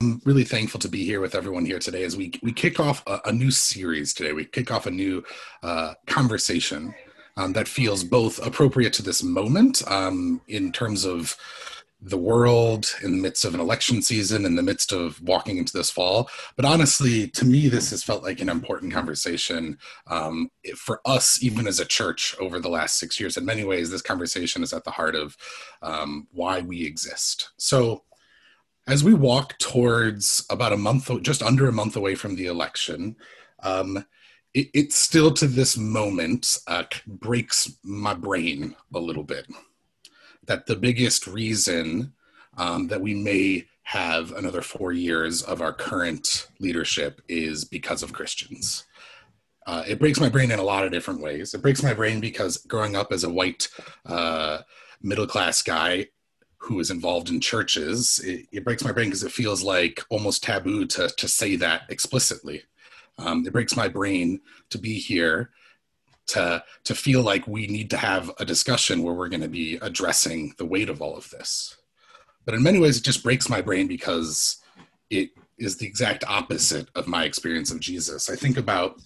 I'm really thankful to be here with everyone here today as we, we kick off a, a new series today. We kick off a new uh, conversation um, that feels both appropriate to this moment um, in terms of the world in the midst of an election season, in the midst of walking into this fall. But honestly, to me, this has felt like an important conversation um, for us, even as a church, over the last six years. In many ways, this conversation is at the heart of um, why we exist. So, as we walk towards about a month, just under a month away from the election, um, it, it, still to this moment uh, breaks my brain a little bit that the biggest reason um, that we may have another four years of our current leadership is because of Christians. Uh, it breaks my brain in a lot of different ways. It breaks my brain because growing up as a white uh, middle class guy who is involved in churches, it, it breaks my brain because it feels like almost taboo to, to say that explicitly. Um, it breaks my brain to be here to to feel like we need to have a discussion where we're going to be addressing the weight of all of this but in many ways it just breaks my brain because it is the exact opposite of my experience of jesus i think about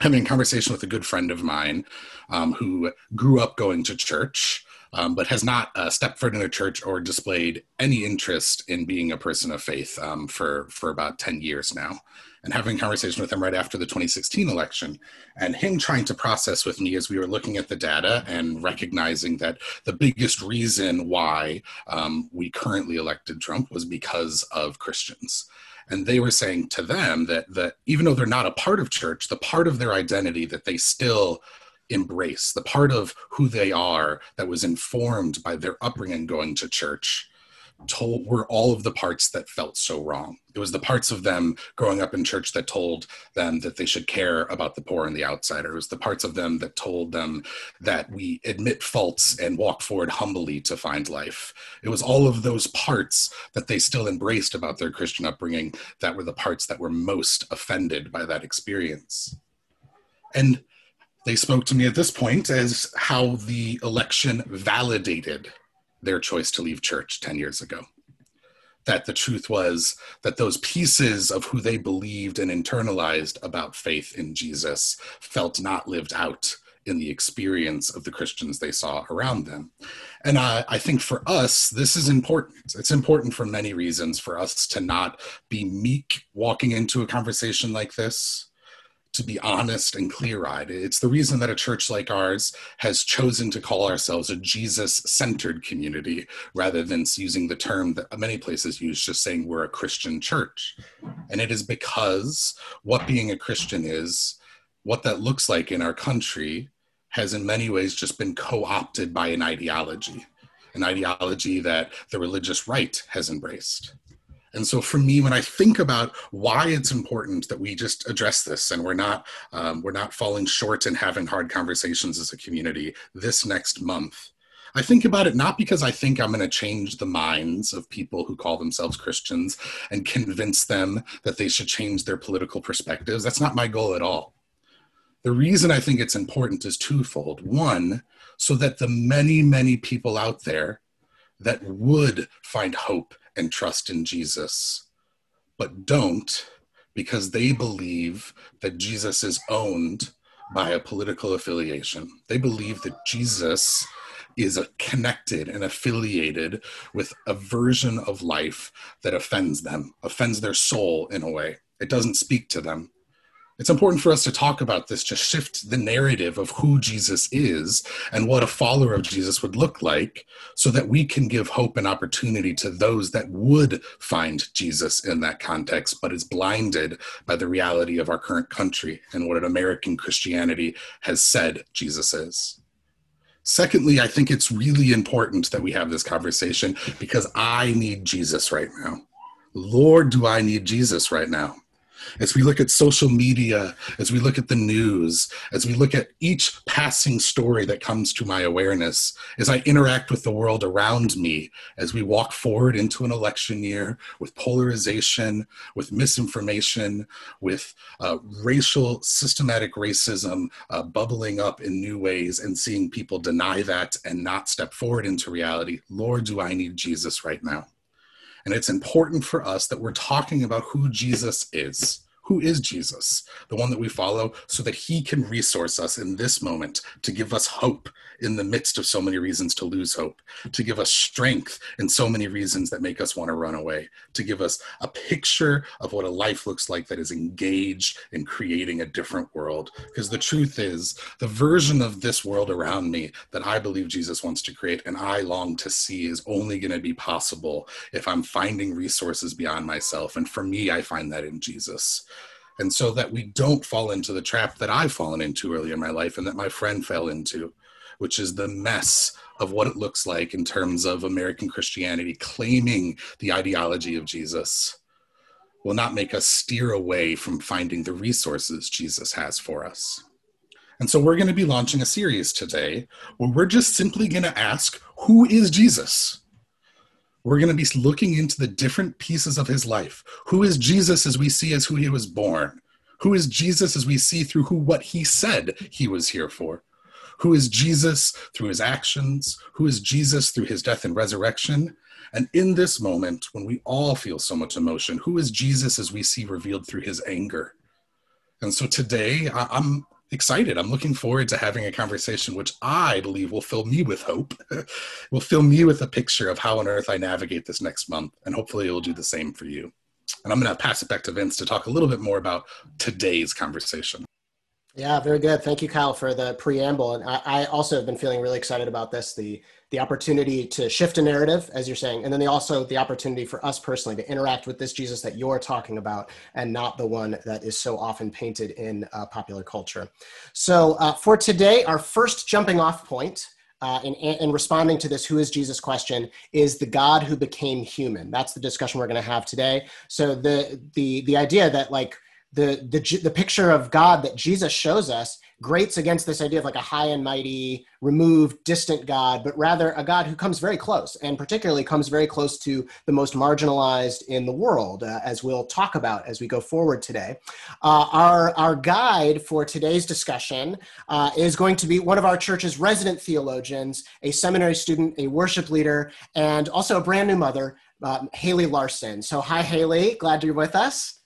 having a conversation with a good friend of mine um, who grew up going to church um, but has not uh, stepped foot in a church or displayed any interest in being a person of faith um, for for about 10 years now. And having conversation with him right after the 2016 election and him trying to process with me as we were looking at the data and recognizing that the biggest reason why um, we currently elected trump was because of christians. And they were saying to them that that even though they're not a part of church the part of their identity that they still embrace the part of who they are that was informed by their upbringing going to church told were all of the parts that felt so wrong. It was the parts of them growing up in church that told them that they should care about the poor and the outsider. It was the parts of them that told them that we admit faults and walk forward humbly to find life. It was all of those parts that they still embraced about their Christian upbringing that were the parts that were most offended by that experience. And they spoke to me at this point as how the election validated their choice to leave church 10 years ago. That the truth was that those pieces of who they believed and internalized about faith in Jesus felt not lived out in the experience of the Christians they saw around them. And I, I, think for us, this is important. It's important for many reasons for us to not be meek walking into a conversation like this, to be honest and clear eyed. It's the reason that a church like ours has chosen to call ourselves a Jesus centered community rather than using the term that many places use, just saying we're a Christian church. And it is because what being a Christian is, what that looks like in our country, has in many ways just been co opted by an ideology, an ideology that the religious right has embraced. And so for me, when I think about why it's important that we just address this and we're not um, we're not falling short in having hard conversations as a community this next month, I think about it not because I think I'm going to change the minds of people who call themselves Christians and convince them that they should change their political perspectives. That's not my goal at all. The reason I think it's important is twofold. One, so that the many, many people out there that would find hope and trust in Jesus, but don't because they believe that Jesus is owned by a political affiliation. They believe that Jesus is connected and affiliated with a version of life that offends them, offends their soul in a way. It doesn't speak to them it's important for us to talk about this to shift the narrative of who Jesus is and what a follower of Jesus would look like so that we can give hope and opportunity to those that would find Jesus in that context but is blinded by the reality of our current country and what an American Christianity has said Jesus is. Secondly, I think it's really important that we have this conversation because I need Jesus right now. Lord, do I need Jesus right now? As we look at social media, as we look at the news, as we look at each passing story that comes to my awareness, as I interact with the world around me, as we walk forward into an election year with polarization, with misinformation, with uh, racial, systematic racism uh, bubbling up in new ways, and seeing people deny that and not step forward into reality. Lord, do I need Jesus right now? And it's important for us that we're talking about who Jesus is who is Jesus, the one that we follow, so that he can resource us in this moment to give us hope in the midst of so many reasons to lose hope, to give us strength in so many reasons that make us want to run away, to give us a picture of what a life looks like that is engaged in creating a different world. Because the truth is, the version of this world around me that I believe Jesus wants to create and I long to see is only going to be possible if I'm finding resources beyond myself. And for me, I find that in Jesus and so that we don't fall into the trap that I've fallen into early in my life and that my friend fell into, which is the mess of what it looks like in terms of American Christianity claiming the ideology of Jesus will not make us steer away from finding the resources Jesus has for us. And so we're going to be launching a series today where we're just simply going to ask, who is Jesus? We're going to be looking into the different pieces of his life. Who is Jesus as we see as who he was born? Who is Jesus as we see through who what he said he was here for? Who is Jesus through his actions? Who is Jesus through his death and resurrection? And in this moment, when we all feel so much emotion, who is Jesus as we see revealed through his anger? And so today, I'm excited. I'm looking forward to having a conversation, which I believe will fill me with hope, will fill me with a picture of how on earth I navigate this next month. And hopefully it will do the same for you. And I'm going to pass it back to Vince to talk a little bit more about today's conversation. Yeah, very good. Thank you, Kyle, for the preamble. And I, I, also have been feeling really excited about this the the opportunity to shift a narrative, as you're saying, and then the, also the opportunity for us personally to interact with this Jesus that you're talking about, and not the one that is so often painted in uh, popular culture. So, uh, for today, our first jumping off point. Uh, in, in responding to this who is jesus question is the god who became human that's the discussion we're going to have today so the the the idea that like the, the, the picture of God that Jesus shows us grates against this idea of like a high and mighty, removed, distant God, but rather a God who comes very close, and particularly comes very close to the most marginalized in the world, uh, as we'll talk about as we go forward today. Uh, our, our guide for today's discussion uh, is going to be one of our church's resident theologians, a seminary student, a worship leader, and also a brand new mother, uh, Hayley Larson. So, hi, Hayley. Glad you're with us.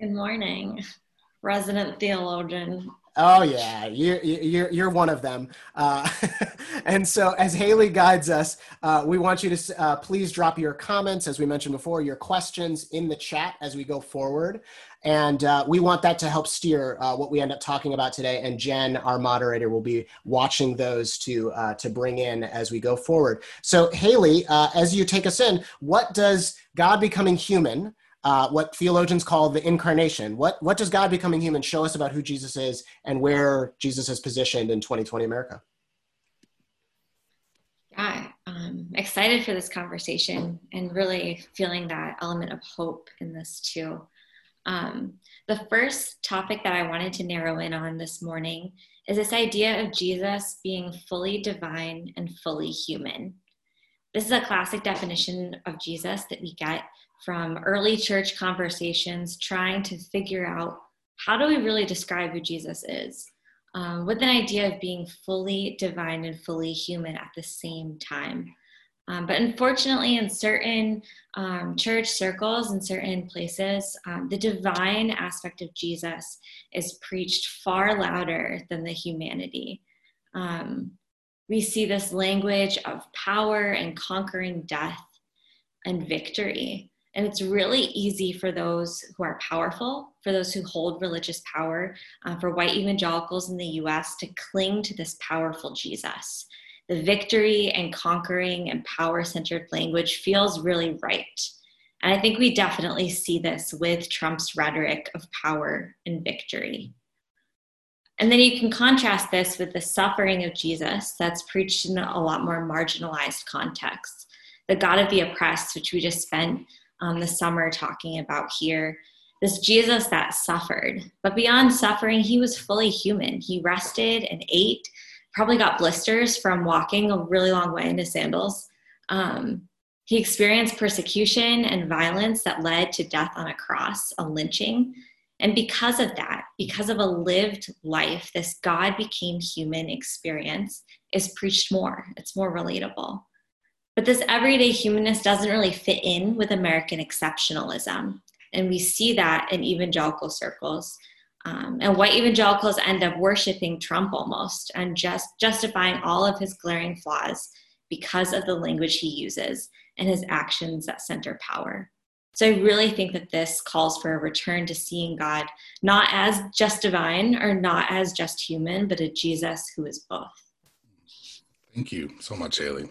Good morning, resident theologian. Oh yeah, you're you're you're one of them. Uh, and so, as Hayley guides us, uh, we want you to uh, please drop your comments, as we mentioned before, your questions in the chat as we go forward, and uh, we want that to help steer uh, what we end up talking about today. And Jen, our moderator, will be watching those to uh, to bring in as we go forward. So, Hayley, as you take us in, what does God becoming human? Uh, what theologians call the incarnation. What, what does God becoming human show us about who Jesus is and where Jesus is positioned in 2020 America? Yeah, I'm excited for this conversation and really feeling that element of hope in this too. Um, the first topic that I wanted to narrow in on this morning is this idea of Jesus being fully divine and fully human. This is a classic definition of Jesus that we get from early church conversations trying to figure out how do we really describe who Jesus is um, with an idea of being fully divine and fully human at the same time. Um, but unfortunately, in certain um, church circles and certain places, um, the divine aspect of Jesus is preached far louder than the humanity. Um, we see this language of power and conquering death and victory. And it's really easy for those who are powerful, for those who hold religious power, uh, for white evangelicals in the US to cling to this powerful Jesus. The victory and conquering and power centered language feels really right. And I think we definitely see this with Trump's rhetoric of power and victory. And then you can contrast this with the suffering of Jesus that's preached in a lot more marginalized contexts. The God of the oppressed, which we just spent um, the summer talking about here. This Jesus that suffered, but beyond suffering, he was fully human. He rested and ate, probably got blisters from walking a really long way in his sandals. Um, he experienced persecution and violence that led to death on a cross, a lynching. And because of that, because of a lived life, this God became human experience is preached more. It's more relatable. But this everyday humanness doesn't really fit in with American exceptionalism. And we see that in evangelical circles. Um, and white evangelicals end up worshiping Trump almost and just justifying all of his glaring flaws because of the language he uses and his actions that center power. So I really think that this calls for a return to seeing God not as just divine or not as just human, but a Jesus who is both. Thank you so much, Hayley.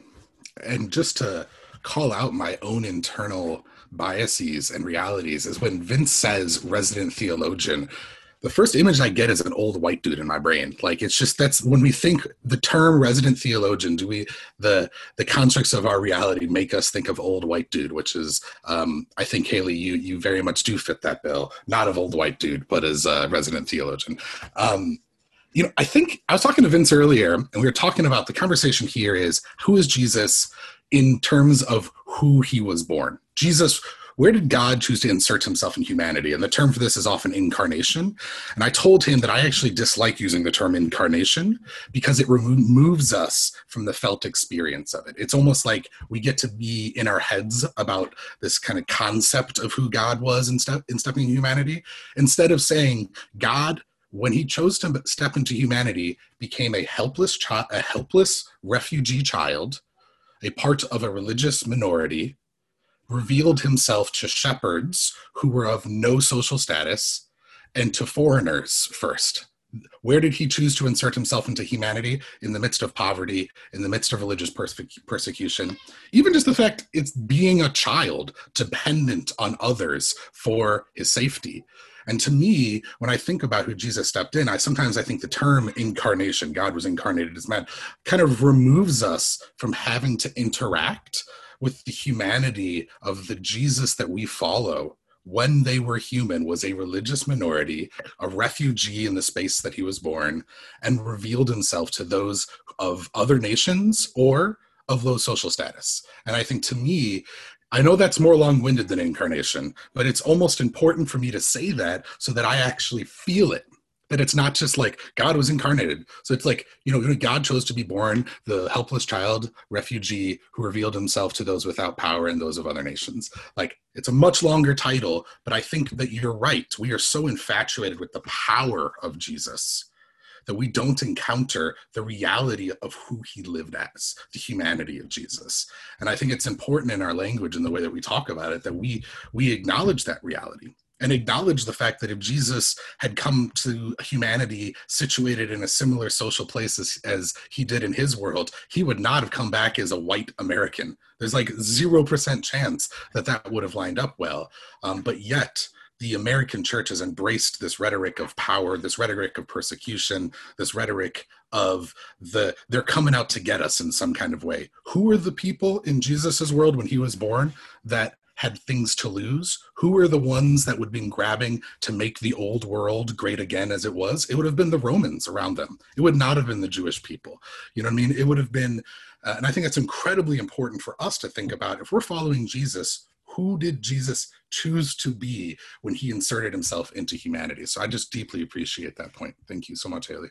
And just to call out my own internal biases and realities is when Vince says resident theologian, the first image I get is an old white dude in my brain. Like it's just that's when we think the term resident theologian, do we the the constructs of our reality make us think of old white dude, which is um, I think Hayley, you you very much do fit that bill, not of old white dude, but as a resident theologian. Um, you know, I think I was talking to Vince earlier, and we were talking about the conversation here is who is Jesus in terms of who he was born. Jesus where did God choose to insert himself in humanity? And the term for this is often incarnation. And I told him that I actually dislike using the term incarnation because it removes us from the felt experience of it. It's almost like we get to be in our heads about this kind of concept of who God was in, step, in stepping in humanity, instead of saying God when he chose to step into humanity became a helpless child a helpless refugee child a part of a religious minority revealed himself to shepherds who were of no social status and to foreigners first. Where did he choose to insert himself into humanity? In the midst of poverty, in the midst of religious persecution. Even just the fact it's being a child dependent on others for his safety. And to me, when I think about who Jesus stepped in, I sometimes I think the term incarnation, God was incarnated as man, kind of removes us from having to interact with the humanity of the Jesus that we follow when they were human was a religious minority, a refugee in the space that he was born, and revealed himself to those of other nations or of low social status. And I think to me, I know that's more long winded than incarnation, but it's almost important for me to say that so that I actually feel it that it's not just like God was incarnated. So it's like, you know, God chose to be born the helpless child, refugee who revealed himself to those without power and those of other nations. Like it's a much longer title, but I think that you're right. We are so infatuated with the power of Jesus that we don't encounter the reality of who he lived as, the humanity of Jesus. And I think it's important in our language and the way that we talk about it that we we acknowledge that reality and acknowledge the fact that if Jesus had come to humanity situated in a similar social place as, as, he did in his world, he would not have come back as a white American. There's like 0% chance that that would have lined up well. Um, but yet, the American church has embraced this rhetoric of power, this rhetoric of persecution, this rhetoric of the they're coming out to get us in some kind of way. Who were the people in Jesus's world when he was born that had things to lose, who were the ones that would have been grabbing to make the old world great again as it was? It would have been the Romans around them. It would not have been the Jewish people. You know what I mean? It would have been, uh, and I think it's incredibly important for us to think about if we're following Jesus, who did Jesus choose to be when he inserted himself into humanity? So I just deeply appreciate that point. Thank you so much, Hayley.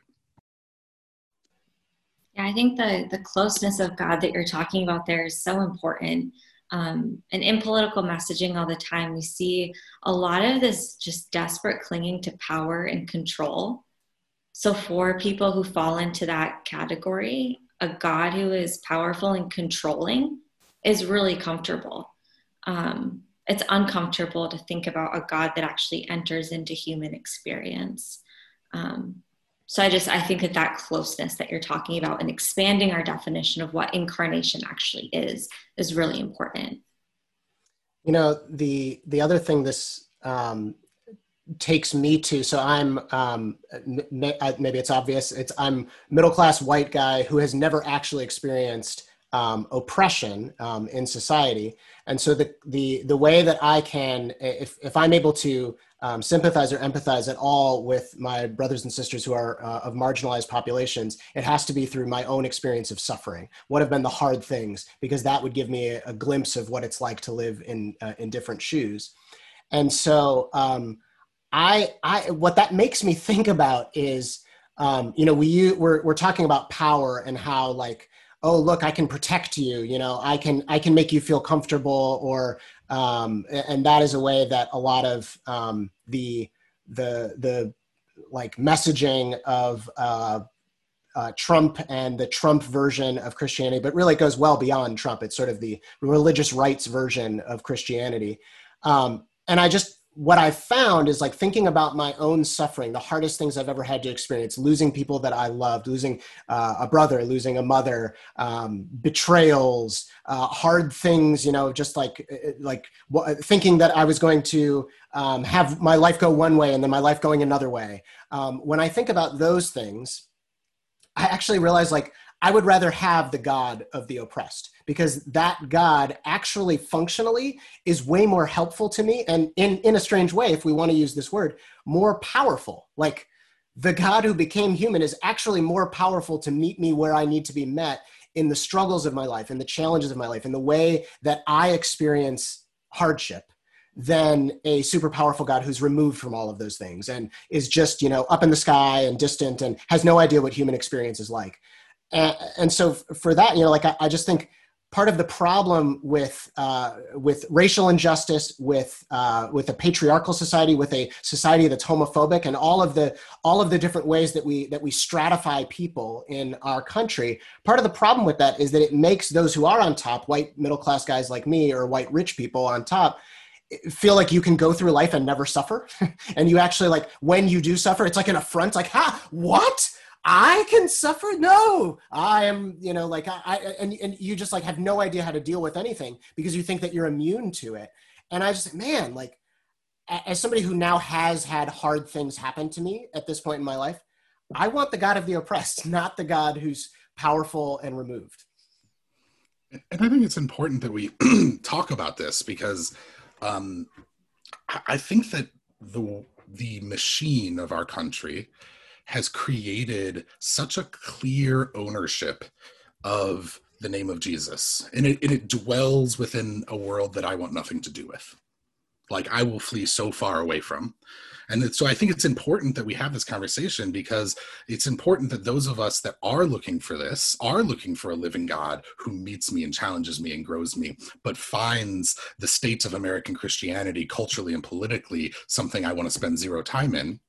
Yeah, I think the the closeness of God that you're talking about there is so important. Um, and in political messaging all the time, we see a lot of this just desperate clinging to power and control. So, for people who fall into that category, a God who is powerful and controlling is really comfortable. Um, it's uncomfortable to think about a God that actually enters into human experience. Um, so i just i think that that closeness that you're talking about and expanding our definition of what incarnation actually is is really important you know the the other thing this um, takes me to so i'm um, maybe it's obvious it's i'm middle class white guy who has never actually experienced um, oppression um, in society and so the the the way that i can if if i'm able to um, sympathize or empathize at all with my brothers and sisters who are uh, of marginalized populations, it has to be through my own experience of suffering. What have been the hard things? Because that would give me a, a glimpse of what it's like to live in uh, in different shoes. And so, um, I, I, what that makes me think about is, um, you know, we we're we're talking about power and how like oh look i can protect you you know i can i can make you feel comfortable or um, and that is a way that a lot of um, the the the like messaging of uh, uh, Trump and the Trump version of Christianity, but really it goes well beyond Trump. It's sort of the religious rights version of Christianity. Um, and I just what I found is like thinking about my own suffering, the hardest things I've ever had to experience, losing people that I loved, losing uh, a brother, losing a mother, um, betrayals, uh, hard things, you know, just like, uh, uh, like thinking that I was going to um, have my life go one way and then my life going another way. Um, when I think about those things, I actually realize like I would rather have the God of the oppressed because that God actually functionally is way more helpful to me and in, in a strange way, if we want to use this word, more powerful. Like the God who became human is actually more powerful to meet me where I need to be met in the struggles of my life, in the challenges of my life, in the way that I experience hardship than a super powerful God who's removed from all of those things and is just, you know, up in the sky and distant and has no idea what human experience is like and, and so for that you know like I, I, just think part of the problem with uh, with racial injustice with uh, with a patriarchal society with a society that's homophobic and all of the all of the different ways that we that we stratify people in our country part of the problem with that is that it makes those who are on top white middle class guys like me or white rich people on top feel like you can go through life and never suffer. And you actually like when you do suffer it's like an affront like ha what I can suffer. No, I am, you know, like I, I, and, and you just like have no idea how to deal with anything because you think that you're immune to it. And I just, man, like as somebody who now has had hard things happen to me at this point in my life, I want the God of the oppressed, not the God who's powerful and removed. And I think it's important that we talk about this because um, I think that the the machine of our country has created such a clear ownership of the name of Jesus. And it, and it dwells within a world that I want nothing to do with. Like I will flee so far away from. And so I think it's important that we have this conversation because it's important that those of us that are looking for this are looking for a living God who meets me and challenges me and grows me, but finds the states of American Christianity culturally and politically something I want to spend zero time in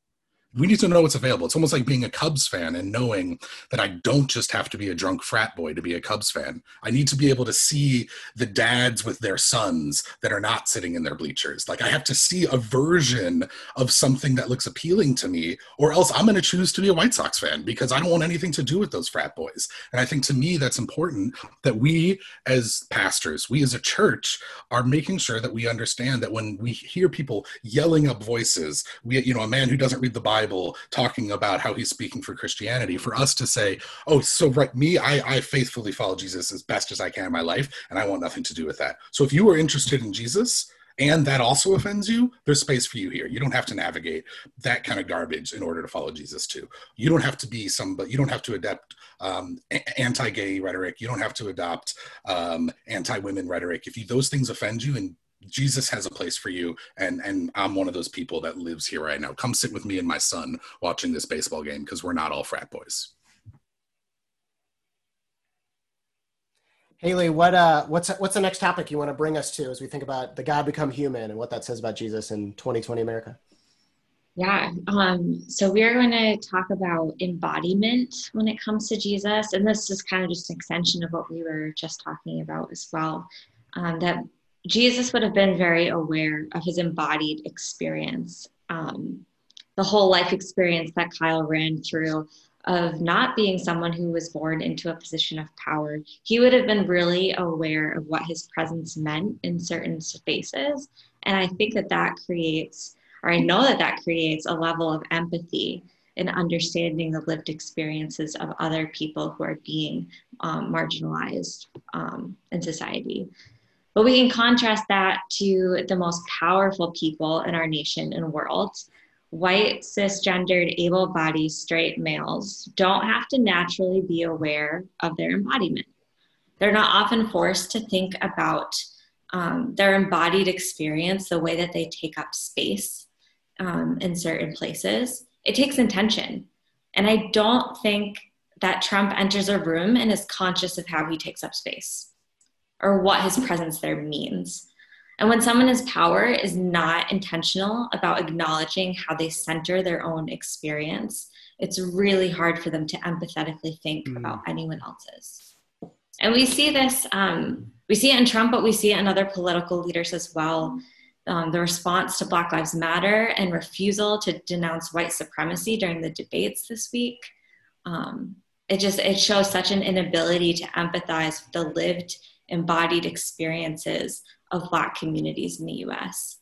we need to know what's available. It's almost like being a Cubs fan and knowing that I don't just have to be a drunk frat boy to be a Cubs fan. I need to be able to see the dads with their sons that are not sitting in their bleachers. Like I have to see a version of something that looks appealing to me, or else I'm going to choose to be a White Sox fan because I don't want anything to do with those frat boys. And I think to me, that's important that we as pastors, we as a church, are making sure that we understand that when we hear people yelling up voices, we, you know, a man who doesn't read the Bible Bible talking about how he's speaking for Christianity, for us to say, oh, so right, me, I, I faithfully follow Jesus as best as I can in my life, and I want nothing to do with that. So if you are interested in Jesus, and that also offends you, there's space for you here. You don't have to navigate that kind of garbage in order to follow Jesus too. You don't have to be some, but You don't have to adapt um, anti-gay rhetoric. You don't have to adopt um, anti-women rhetoric. If you, those things offend you and Jesus has a place for you, and and I'm one of those people that lives here right now. Come sit with me and my son watching this baseball game because we're not all frat boys. Hayley, what uh, what's what's the next topic you want to bring us to as we think about the God become human and what that says about Jesus in 2020 America? Yeah, um, so we are going to talk about embodiment when it comes to Jesus, and this is kind of just an extension of what we were just talking about as well. Um, that Jesus would have been very aware of his embodied experience, um, the whole life experience that Kyle ran through of not being someone who was born into a position of power. He would have been really aware of what his presence meant in certain spaces. And I think that that creates, or I know that that creates a level of empathy and understanding the lived experiences of other people who are being um, marginalized um, in society. But we can contrast that to the most powerful people in our nation and world. White, cisgendered, able bodied, straight males don't have to naturally be aware of their embodiment. They're not often forced to think about um, their embodied experience, the way that they take up space um, in certain places. It takes intention. And I don't think that Trump enters a room and is conscious of how he takes up space or what his presence there means. And when someone in power is not intentional about acknowledging how they center their own experience, it's really hard for them to empathetically think mm. about anyone else's. And we see this, um, we see it in Trump, but we see it in other political leaders as well. Um, the response to Black Lives Matter and refusal to denounce white supremacy during the debates this week. Um, it just it shows such an inability to empathize with the lived, embodied experiences of Black communities in the US.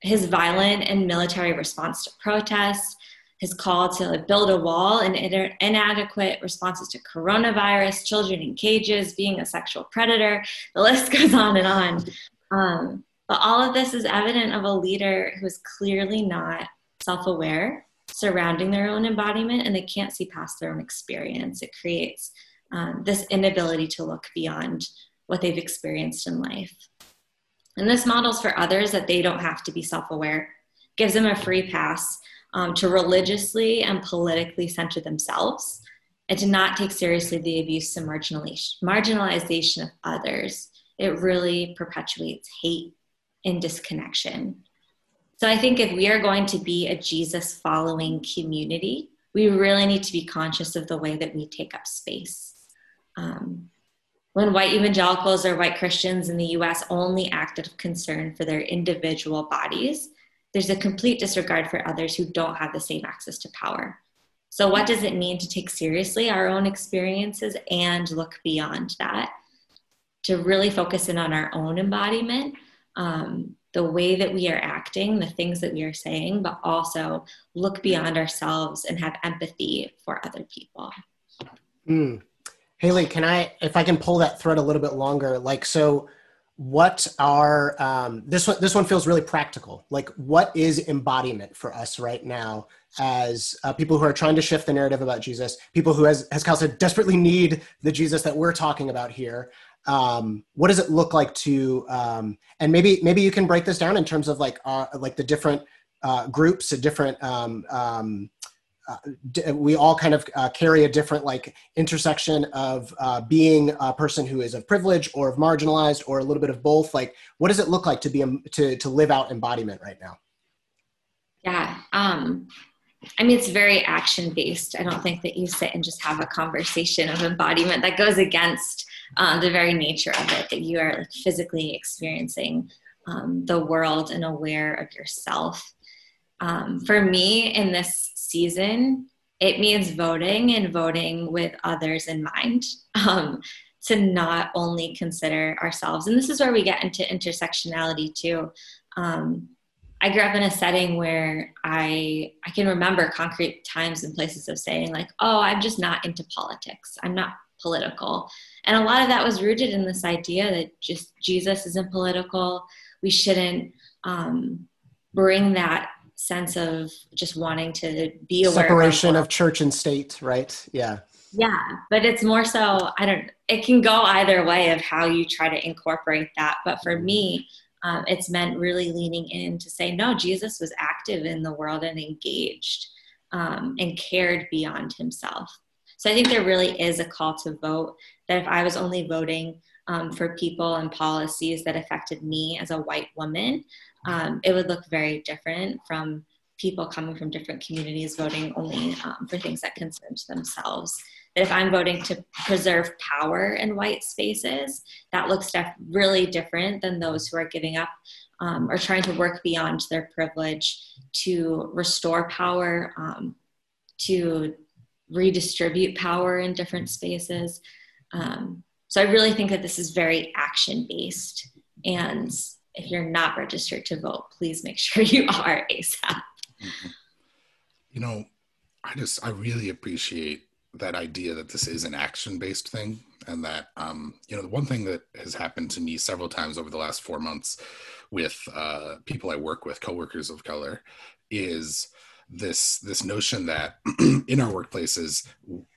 His violent and military response to protests, his call to build a wall, and inadequate responses to coronavirus, children in cages, being a sexual predator, the list goes on and on. Um, but all of this is evident of a leader who is clearly not self aware surrounding their own embodiment and they can't see past their own experience. It creates um, this inability to look beyond what they've experienced in life. And this models for others that they don't have to be self aware, gives them a free pass um, to religiously and politically center themselves and to not take seriously the abuse and marginalization of others. It really perpetuates hate and disconnection. So I think if we are going to be a Jesus following community, we really need to be conscious of the way that we take up space. Um, when white evangelicals or white Christians in the US only act out of concern for their individual bodies, there's a complete disregard for others who don't have the same access to power. So, what does it mean to take seriously our own experiences and look beyond that? To really focus in on our own embodiment, um, the way that we are acting, the things that we are saying, but also look beyond ourselves and have empathy for other people. Mm. Hayley, can I, if I can pull that thread a little bit longer, like, so what are, um, this one, this one feels really practical. Like, what is embodiment for us right now as uh, people who are trying to shift the narrative about Jesus, people who, as, as Kyle said, desperately need the Jesus that we're talking about here? Um, what does it look like to, um, and maybe, maybe you can break this down in terms of like, uh, like the different uh, groups, the different, um, um, uh, we all kind of uh, carry a different like intersection of uh, being a person who is of privilege or of marginalized or a little bit of both. Like what does it look like to be um, to to live out embodiment right now? Yeah um i mean it's very action based i don't think that you sit and just have a conversation of embodiment that goes against uh, the very nature of it that you are physically experiencing um, the world and aware of yourself. Um, for me in this season, it means voting and voting with others in mind. Um, to not only consider ourselves, and this is where we get into intersectionality too. Um, I grew up in a setting where I I can remember concrete times and places of saying like, "Oh, I'm just not into politics. I'm not political," and a lot of that was rooted in this idea that just Jesus isn't political. We shouldn't um, bring that sense of just wanting to be aware separation of, of church and state right? Yeah. Yeah but it's more so i don't it can go either way of how you try to incorporate that. But for me um, it's meant really leaning in to say no jesus was active in the world and engaged um, and cared beyond himself. So i think there really is a call to vote that if i was only voting um, for people and policies that affected me as a white woman um, it would look very different from people coming from different communities voting only um, for things that concern themselves. That if I'm voting to preserve power in white spaces, that looks def- really different than those who are giving up um, or trying to work beyond their privilege to restore power, um, to redistribute power in different spaces. Um, so I really think that this is very action based and if you're not registered to vote, please make sure you are ASAP. Mm-hmm. You know, I just, I really appreciate that idea that this is an action based thing. And that, um, you know, the one thing that has happened to me several times over the last four months with uh, people I work with, coworkers of color, is this this notion that in our workplaces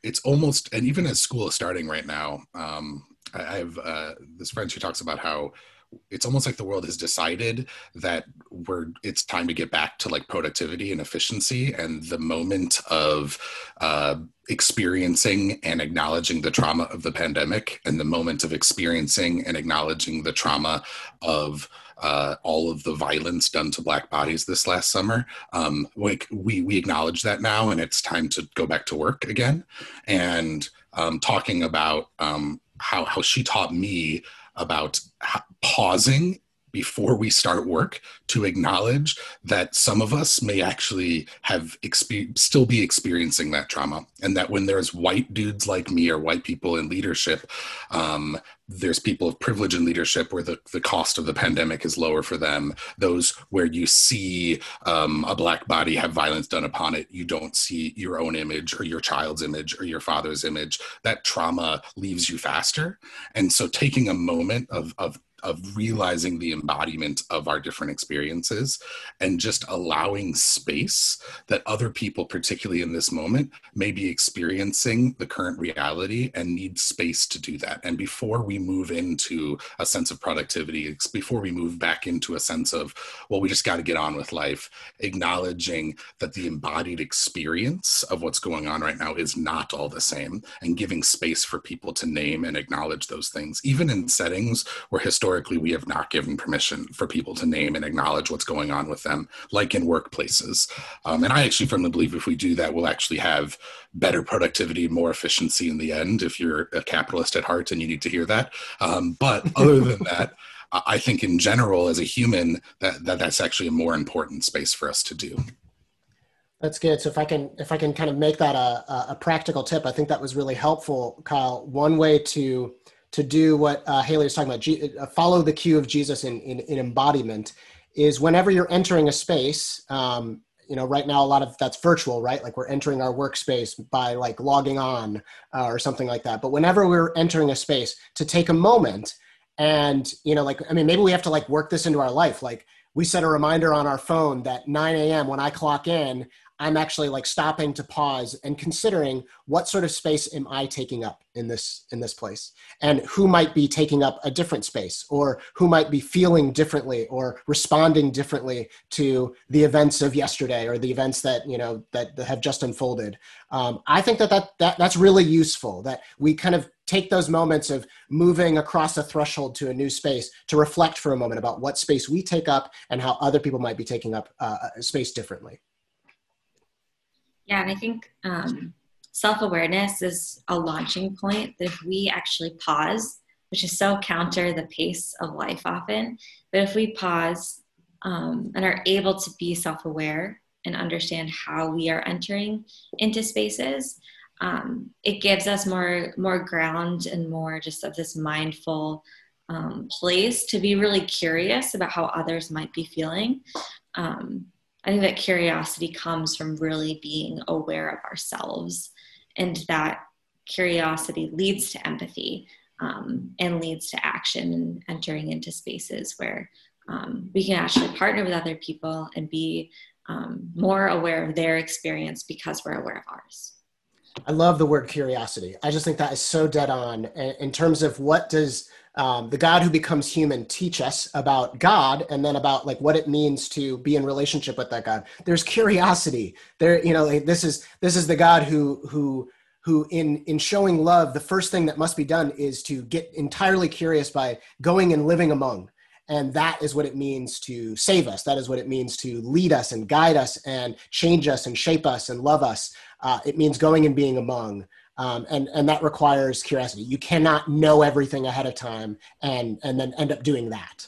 it's almost and even as school is starting right now um, I, I have uh, this friend who talks about how it's almost like the world has decided that we're it's time to get back to like productivity and efficiency and the moment of uh, experiencing and acknowledging the trauma of the pandemic and the moment of experiencing and acknowledging the trauma of uh, all of the violence done to black bodies this last summer. Um, we, we, we acknowledge that now, and it's time to go back to work again. And um, talking about um, how how she taught me about pausing before we start work to acknowledge that some of us may actually have still be experiencing that trauma and that when there's white dudes like me or white people in leadership um, there's people of privilege in leadership where the, the cost of the pandemic is lower for them. Those where you see um, a black body have violence done upon it you don't see your own image or your child's image or your father's image. That trauma leaves you faster. And so taking a moment of, of of realizing the embodiment of our different experiences and just allowing space that other people, particularly in this moment, may be experiencing the current reality and need space to do that. And before we move into a sense of productivity, before we move back into a sense of, well, we just got to get on with life, acknowledging that the embodied experience of what's going on right now is not all the same and giving space for people to name and acknowledge those things, even in settings where historically historically we have not given permission for people to name and acknowledge what's going on with them, like in workplaces. Um, and I actually firmly believe if we do that, we'll actually have better productivity, more efficiency in the end. If you're a capitalist at heart and you need to hear that, um, but other than that. I think in general, as a human, that, that that's actually a more important space for us to do. That's good. So if I can if I can kind of make that a, a practical tip, I think that was really helpful, Kyle. One way to to do what uh, Hayley was talking about, G- uh, follow the cue of Jesus in, in, in, embodiment, is whenever you're entering a space, um, you know, right now a lot of that's virtual, right? Like we're entering our workspace by like logging on uh, or something like that. But whenever we're entering a space, to take a moment and, you know, like, I mean, maybe we have to like work this into our life. Like we set a reminder on our phone that 9 a.m. when I clock in, I'm actually like stopping to pause and considering what sort of space am I taking up in this in this place? And who might be taking up a different space? Or who might be feeling differently or responding differently to the events of yesterday or the events that you know that, that have just unfolded? Um, i think that, that that that's really useful that we kind of take those moments of moving across a threshold to a new space to reflect for a moment about what space we take up and how other people might be taking up uh, space differently yeah, and I think um, self awareness is a launching point that if we actually pause, which is so counter the pace of life often, but if we pause um, and are able to be self aware and understand how we are entering into spaces, um, it gives us more more ground and more just of this mindful um, place to be really curious about how others might be feeling. Um, I think that curiosity comes from really being aware of ourselves, and that curiosity leads to empathy um, and leads to action and entering into spaces where um, we can actually partner with other people and be um, more aware of their experience because we're aware of ours. I love the word curiosity. I just think that is so dead on in terms of what does um, the God who becomes human teach us about God and then about like what it means to be in relationship with that God. There's curiosity. There, you know, like, this is this is the God who who who in in showing love, the first thing that must be done is to get entirely curious by going and living among. And that is what it means to save us. That is what it means to lead us and guide us and change us and shape us and love us. Uh, it means going and being among um, and and that requires curiosity. You cannot know everything ahead of time and and then end up doing that.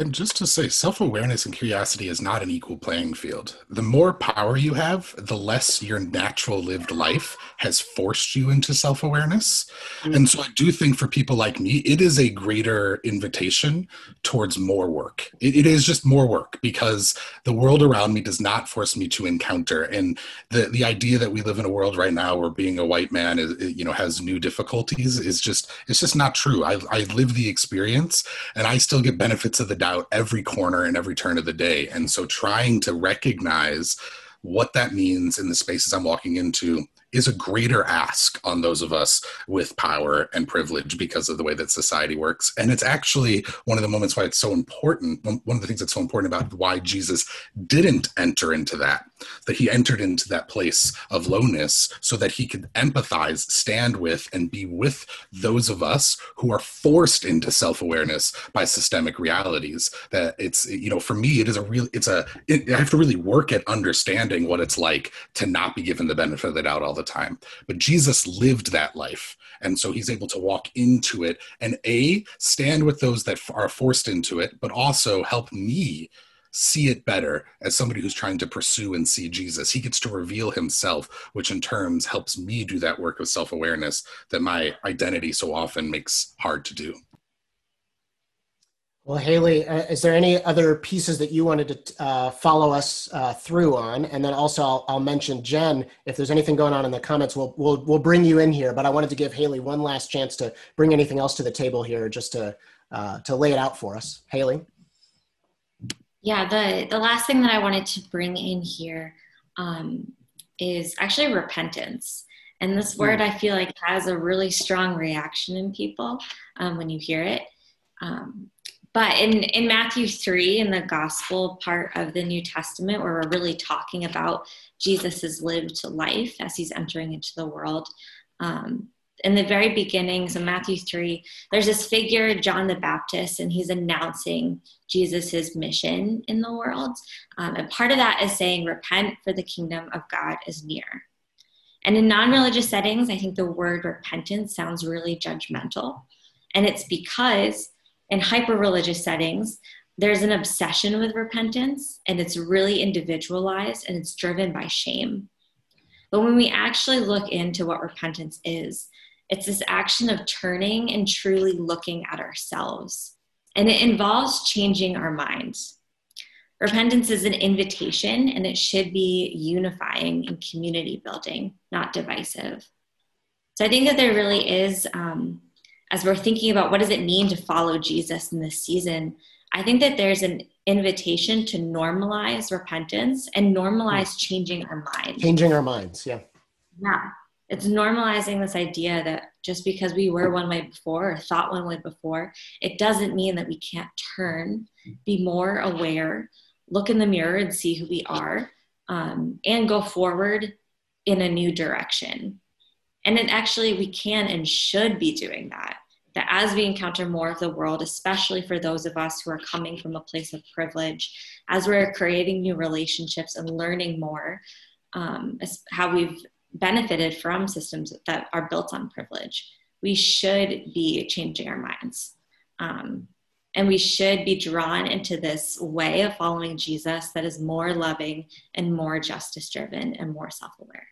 And just to say, self awareness and curiosity is not an equal playing field. The more power you have, the less your natural lived life has forced you into self awareness. Mm-hmm. And so I do think for people like me, it is a greater invitation towards more work. It, it is just more work because the world around me does not force me to encounter. And the, the idea that we live in a world right now where being a white man is, you know, has new difficulties is just, it's just not true. I, I live the experience and I still get benefits of the doubt out every corner and every turn of the day. And so trying to recognize what that means in the spaces I'm walking into is a greater ask on those of us with power and privilege because of the way that society works. And it's actually one of the moments why it's so important. One of the things that's so important about why Jesus didn't enter into that, that he entered into that place of lowness so that he could empathize, stand with, and be with those of us who are forced into self awareness by systemic realities. That it's, you know, for me, it is a real, it's a, it, I have to really work at understanding what it's like to not be given the benefit of the doubt all the time. But Jesus lived that life. And so he's able to walk into it and A, stand with those that are forced into it, but also help me see it better as somebody who's trying to pursue and see Jesus. He gets to reveal himself, which in terms helps me do that work of self awareness that my identity so often makes hard to do. Well, Hayley, uh, is there any other pieces that you wanted to uh, follow us uh, through on? And then also, I'll, I'll, mention Jen. If there's anything going on in the comments, we'll, we'll we'll bring you in here. But I wanted to give Hayley one last chance to bring anything else to the table here, just to uh, to lay it out for us. Hayley. Yeah, the the last thing that I wanted to bring in here um, is actually repentance. And this hmm. word I feel like has a really strong reaction in people um, when you hear it. Um, but in, in Matthew 3, in the gospel part of the New Testament, where we're really talking about Jesus' lived life as he's entering into the world, um, in the very beginning, so Matthew 3, there's this figure, John the Baptist, and he's announcing Jesus' mission in the world. Um, and part of that is saying, Repent, for the kingdom of God is near. And in non religious settings, I think the word repentance sounds really judgmental. And it's because in hyper religious settings, there's an obsession with repentance and it's really individualized and it's driven by shame. But when we actually look into what repentance is, it's this action of turning and truly looking at ourselves. And it involves changing our minds. Repentance is an invitation and it should be unifying and community building, not divisive. So I think that there really is um, as we're thinking about what does it mean to follow Jesus in this season, I think that there's an invitation to normalize repentance and normalize changing our minds. Changing our minds, yeah. Yeah. It's normalizing this idea that just because we were one way before or thought one way before, it doesn't mean that we can't turn, be more aware, look in the mirror and see who we are, um, and go forward in a new direction. And then actually, we can and should be doing that. That as we encounter more of the world, especially for those of us who are coming from a place of privilege, as we're creating new relationships and learning more, um, how we've benefited from systems that are built on privilege, we should be changing our minds. Um, and we should be drawn into this way of following Jesus that is more loving and more justice driven and more self aware.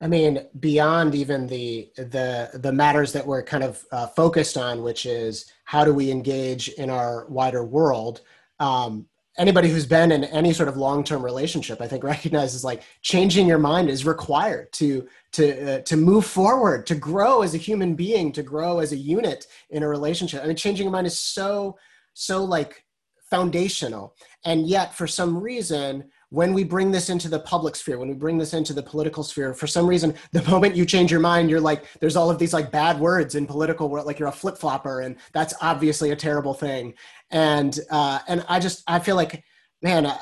I mean, beyond even the the the matters that we're kind of uh, focused on, which is how do we engage in our wider world. Um, anybody who's been in any sort of long-term relationship, I think, recognizes like changing your mind is required to to uh, to move forward, to grow as a human being, to grow as a unit in a relationship. I mean, changing your mind is so so like foundational, and yet for some reason when we bring this into the public sphere, when we bring this into the political sphere, for some reason, the moment you change your mind, you're like, there's all of these like bad words in political world, like you're a flip flopper, and that's obviously a terrible thing. And uh, and I just I feel like, man, uh,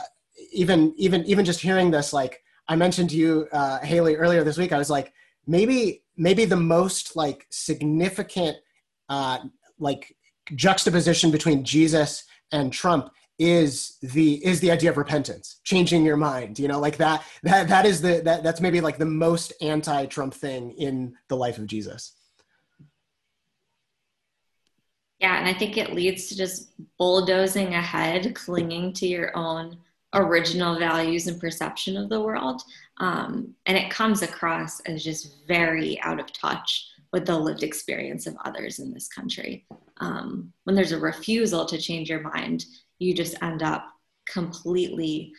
even even even just hearing this, like I mentioned to you, uh, Hayley, earlier this week, I was like, maybe maybe the most like significant uh, like juxtaposition between Jesus and Trump is the is the idea of repentance changing your mind you know like that that that is the that that's maybe like the most anti-trump thing in the life of jesus yeah and i think it leads to just bulldozing ahead clinging to your own original values and perception of the world um, and it comes across as just very out of touch with the lived experience of others in this country um, when there's a refusal to change your mind you just end up completely,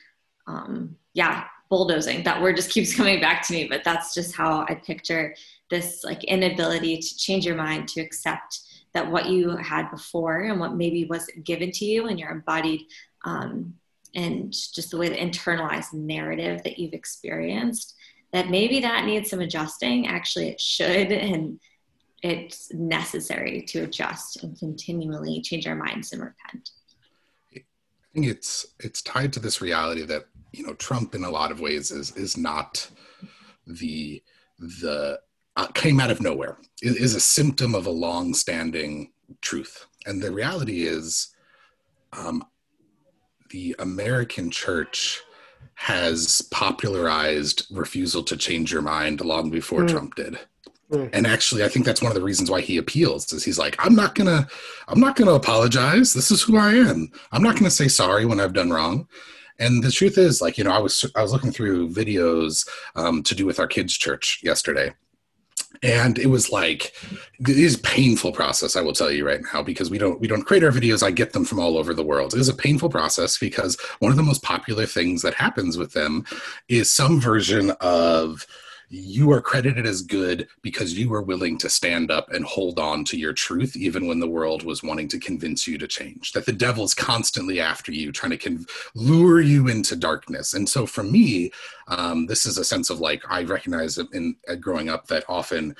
um, yeah, bulldozing. That word just keeps coming back to me, but that's just how I picture this like inability to change your mind, to accept that what you had before and what maybe was given to you and your embodied um, and just the way the internalized narrative that you've experienced that maybe that needs some adjusting. Actually, it should, and it's necessary to adjust and continually change our minds and repent. I think it's it's tied to this reality that you know Trump in a lot of ways is is not the the uh, came out of nowhere. It is a symptom of a long-standing truth. And the reality is um, the american church has popularized refusal to change your mind long before mm. trump did. Mm. and actually i think that's one of the reasons why he appeals is he's like i'm not gonna i'm not gonna apologize. This is who i am. I'm not gonna say sorry when i've done wrong. And the truth is, like you know, I was I was looking through videos um, to do with our kids' church yesterday, and it was like it is painful process i will tell you right now because we don't we don't create our videos. I get them from all over the world. It is a painful process because one of the most popular things that happens with them is some version of you are credited as good because you were willing to stand up and hold on to your truth even when the world was wanting to convince you to change that the devil's constantly after you trying to conv- lure you into darkness. And so for me um, this is a sense of like i recognize in uh, growing up that often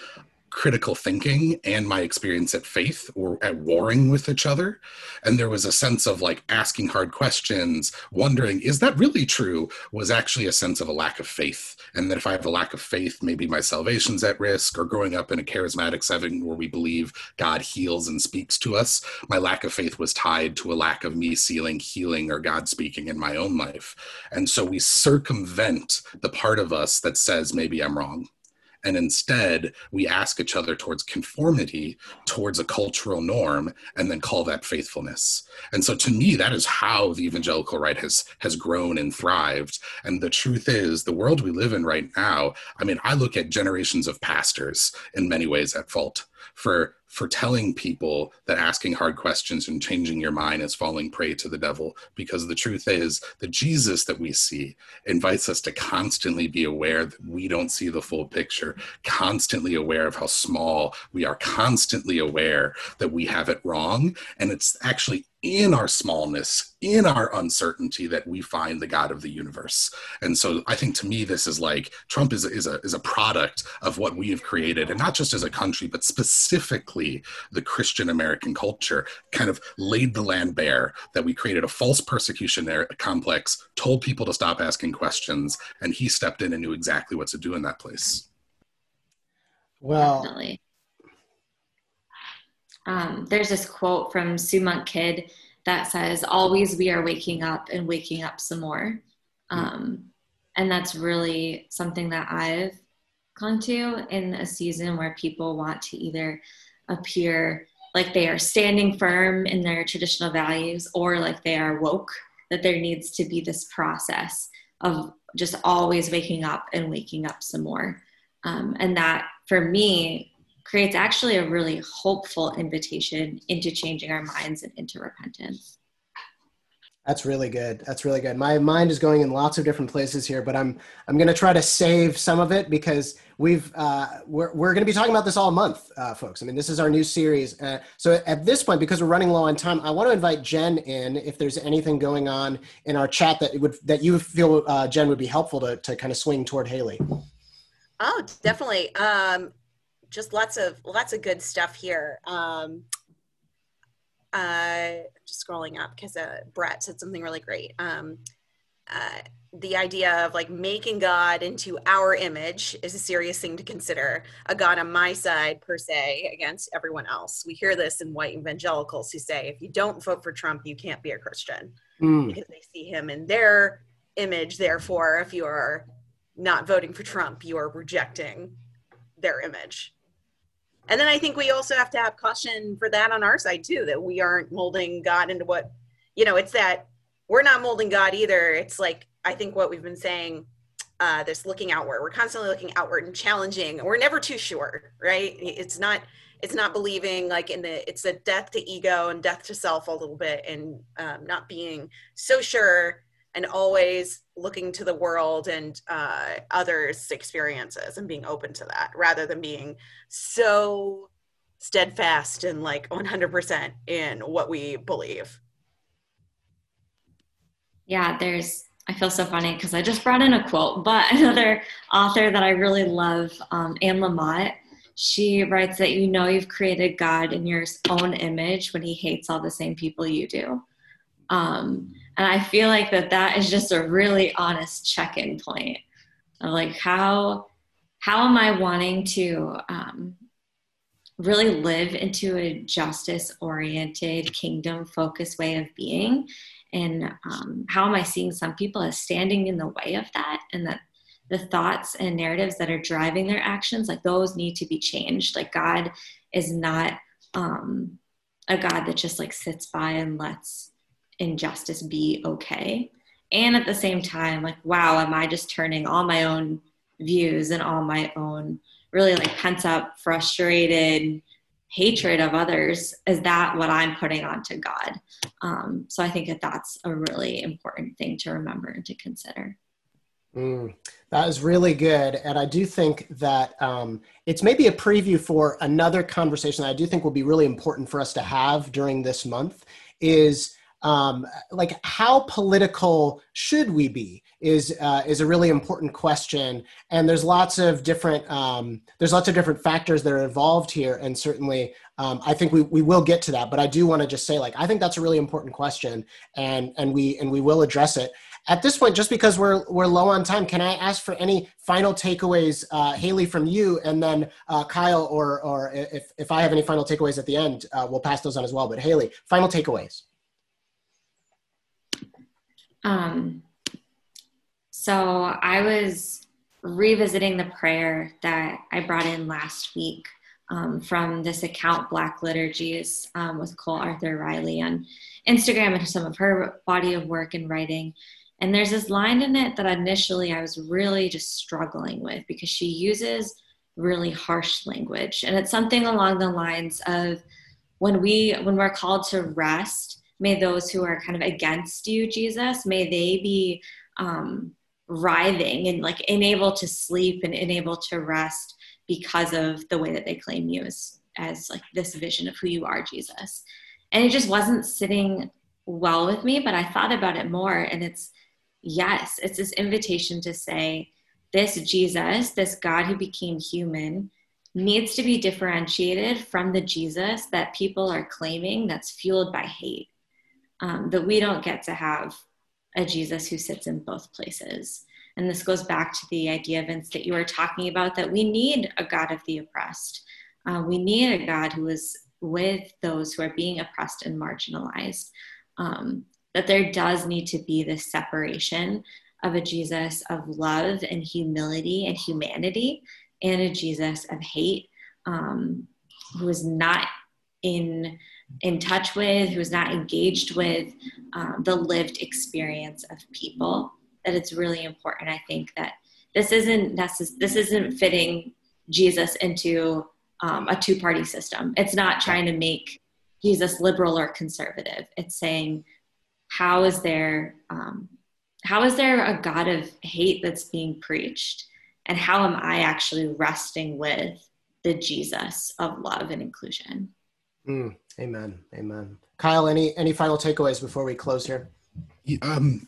critical thinking and my experience at faith or at warring with each other and there was a sense of like asking hard questions wondering is that really true was actually a sense of a lack of faith and that if i have a lack of faith maybe my salvation's at risk or growing up in a charismatic setting where we believe god heals and speaks to us my lack of faith was tied to a lack of me sealing healing or god speaking in my own life. And so we circumvent the part of us that says maybe i'm wrong and instead we ask each other towards conformity towards a cultural norm and then call that faithfulness. And so to me that is how the evangelical right has has grown and thrived. And the truth is the world we live in right now i mean i look at generations of pastors in many ways at fault for for telling people that asking hard questions and changing your mind is falling prey to the devil. Because the truth is the jesus that we see invites us to constantly be aware that we don't see the full picture constantly aware of how small we are constantly aware that we have it wrong. And it's actually in our smallness, in our uncertainty, that we find the God of the universe. And so I think to me, this is like Trump is, is, a, is a product of what we have created, and not just as a country, but specifically the Christian American culture kind of laid the land bare that we created a false persecution there complex, told people to stop asking questions, and he stepped in and knew exactly what to do in that place. Well, Definitely. Um, there's this quote from Sue Monk Kidd that says, Always we are waking up and waking up some more. Um, and that's really something that I've clung to in a season where people want to either appear like they are standing firm in their traditional values or like they are woke, that there needs to be this process of just always waking up and waking up some more. Um, and that for me creates actually a really hopeful invitation into changing our minds and into repentance. That's really good. That's really good. My mind is going in lots of different places here, but I'm I'm going to try to save some of it because we've uh, we're we're going to be talking about this all month, uh, folks. I mean, this is our new series. Uh, so at this point, because we're running low on time, I want to invite Jen in if there's anything going on in our chat that would that you feel uh, Jen would be helpful to to kind of swing toward Hayley. Oh, definitely. Um, just lots of lots of good stuff here. Um, uh, just scrolling up because uh, Brett said something really great. Um, uh, the idea of like making God into our image is a serious thing to consider. A God on my side, per se, against everyone else. We hear this in white evangelicals who say, if you don't vote for Trump, you can't be a Christian mm. because they see him in their image. Therefore, if you are not voting for Trump, you are rejecting their image and then I think we also have to have caution for that on our side too, that we aren't molding God into what, you know, it's that we're not molding God either. It's like, I think what we've been saying, uh, this looking outward, we're constantly looking outward and challenging. We're never too sure, right? It's not, it's not believing like in the, it's a death to ego and death to self a little bit and um, not being so sure and always looking to the world and uh, others' experiences and being open to that rather than being so steadfast and like 100% in what we believe. Yeah, there's I feel so funny because I just brought in a quote, but another author that I really love, um, Anne Lamott, she writes that you know you've created God in your own image when he hates all the same people you do. Um, and I feel like that that is just a really honest check-in point of like how how am I wanting to um, really live into a justice-oriented, kingdom-focused way of being, and um, how am I seeing some people as standing in the way of that, and that the thoughts and narratives that are driving their actions, like those need to be changed. Like God is not um, a God that just like sits by and lets injustice be okay. And at the same time, like, wow, am I just turning all my own views and all my own really like pent up, frustrated hatred of others? Is that what I'm putting onto God? Um, so I think that that's a really important thing to remember and to consider. Mm, that is really good. And I do think that um, it's maybe a preview for another conversation that I do think will be really important for us to have during this month is um, like how political should we be is uh, is a really important question. And there's lots of different um, there's lots of different factors that are involved here. And certainly um, i think we, we will get to that. But i do want to just say like i think that's a really important question and and we and we will address it. At this point just because we're we're low on time can i ask for any final takeaways uh, hayley from you? And then uh, kyle or or if, if i have any final takeaways at the end uh, we'll pass those on as well. But hayley final takeaways um, so I was revisiting the prayer that I brought in last week um, from this account, Black Liturgies, um, with Cole Arthur Riley on Instagram and some of her body of work and writing. And there's this line in it that initially I was really just struggling with because she uses really harsh language. And it's something along the lines of when we when we're called to rest, may those who are kind of against you, Jesus, may they be um, writhing and like unable to sleep and unable to rest because of the way that they claim you as as like this vision of who you are, Jesus. And it just wasn't sitting well with me, but I thought about it more and it's yes, it's this invitation to say, this Jesus, this God who became human, needs to be differentiated from the Jesus that people are claiming that's fueled by hate um, that we don't get to have a Jesus who sits in both places. And this goes back to the idea, Vince, that you were talking about that we need a God of the oppressed. Uh, we need a God who is with those who are being oppressed and marginalized. Um, that there does need to be this separation of a Jesus of love and humility and humanity and a Jesus of hate um, who is not in in touch with, who is not engaged with um, the lived experience of people, that it's really important. I think that this isn't necess- this isn't fitting Jesus into um, a two-party system. It's not trying to make Jesus liberal or conservative. It's saying, how is there um, how is there a God of hate that's being preached, and how am I actually resting with the Jesus of love and inclusion? Mm, amen. Amen. Kyle, any any final takeaways before we close here? Um,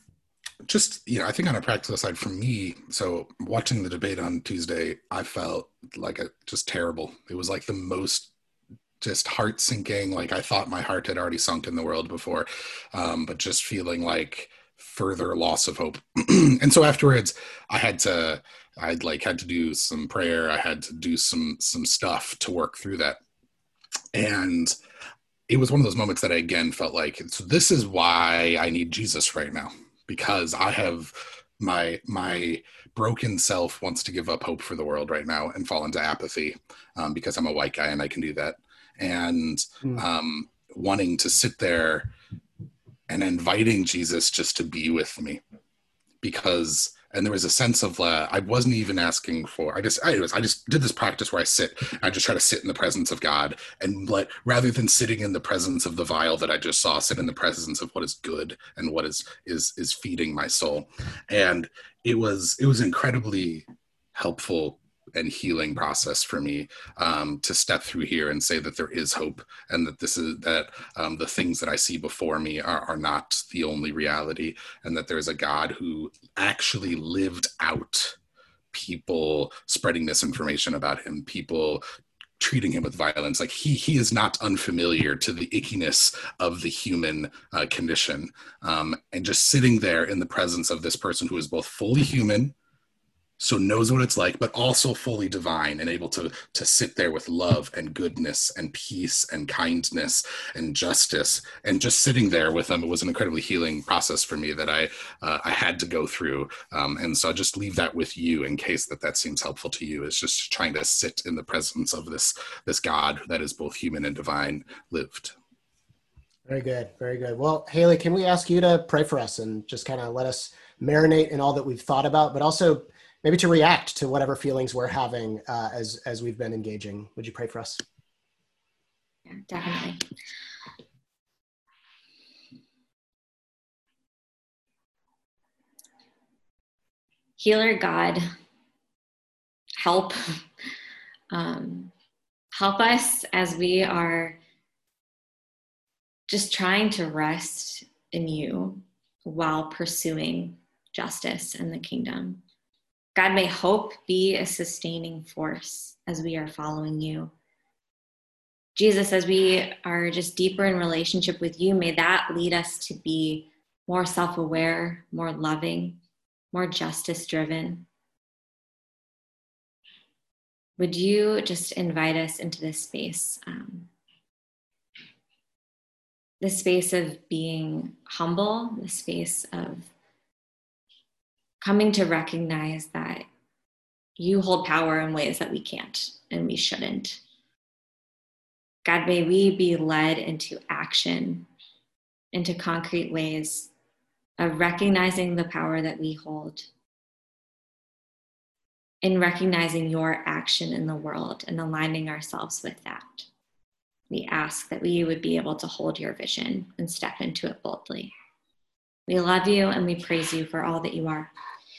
just you know, I think on a practical side for me, so watching the debate on Tuesday, I felt like a just terrible. It was like the most just heart sinking. Like I thought my heart had already sunk in the world before, um, but just feeling like further loss of hope. and so afterwards, I had to, I'd like had to do some prayer. I had to do some some stuff to work through that and it was one of those moments that I again felt like so this is why I need Jesus right now because I have my my broken self wants to give up hope for the world right now and fall into apathy um, because I'm a white guy and I can do that and mm. um, wanting to sit there and inviting Jesus just to be with me because and there was a sense of uh, I wasn't even asking for. I just I, was, I just did this practice where I sit. I just try to sit in the presence of God and let rather than sitting in the presence of the vile that I just saw, sit in the presence of what is good and what is is is feeding my soul. And it was it was incredibly helpful and healing process for me um, to step through here and say that there is hope and that this is that um, the things that I see before me are, are not the only reality and that there's a God who actually lived out people spreading misinformation about him, people treating him with violence. Like he he is not unfamiliar to the ickiness of the human uh, condition, um, and just sitting there in the presence of this person who is both fully human so knows what it's like but also fully divine and able to to sit there with love and goodness and peace and kindness and justice and just sitting there with them. It was an incredibly healing process for me that i uh, i had to go through. Um, and so i'll just leave that with you in case that that seems helpful to you. Is just trying to sit in the presence of this this god that is both human and divine lived. Very good. Very good. Well hayley can we ask you to pray for us and just kind of let us marinate in all that we've thought about but also maybe to react to whatever feelings we're having uh, as as we've been engaging. Would you pray for us? Yeah, definitely. Healer God, help. Um, help us as we are just trying to rest in you while pursuing justice and the kingdom. God, may hope be a sustaining force as we are following you. Jesus, as we are just deeper in relationship with you, may that lead us to be more self aware, more loving, more justice driven. Would you just invite us into this space? Um, the space of being humble, the space of coming to recognize that you hold power in ways that we can't and we shouldn't. God, may we be led into action, into concrete ways of recognizing the power that we hold, in recognizing your action in the world and aligning ourselves with that. We ask that we would be able to hold your vision and step into it boldly. We love you and we praise you for all that you are.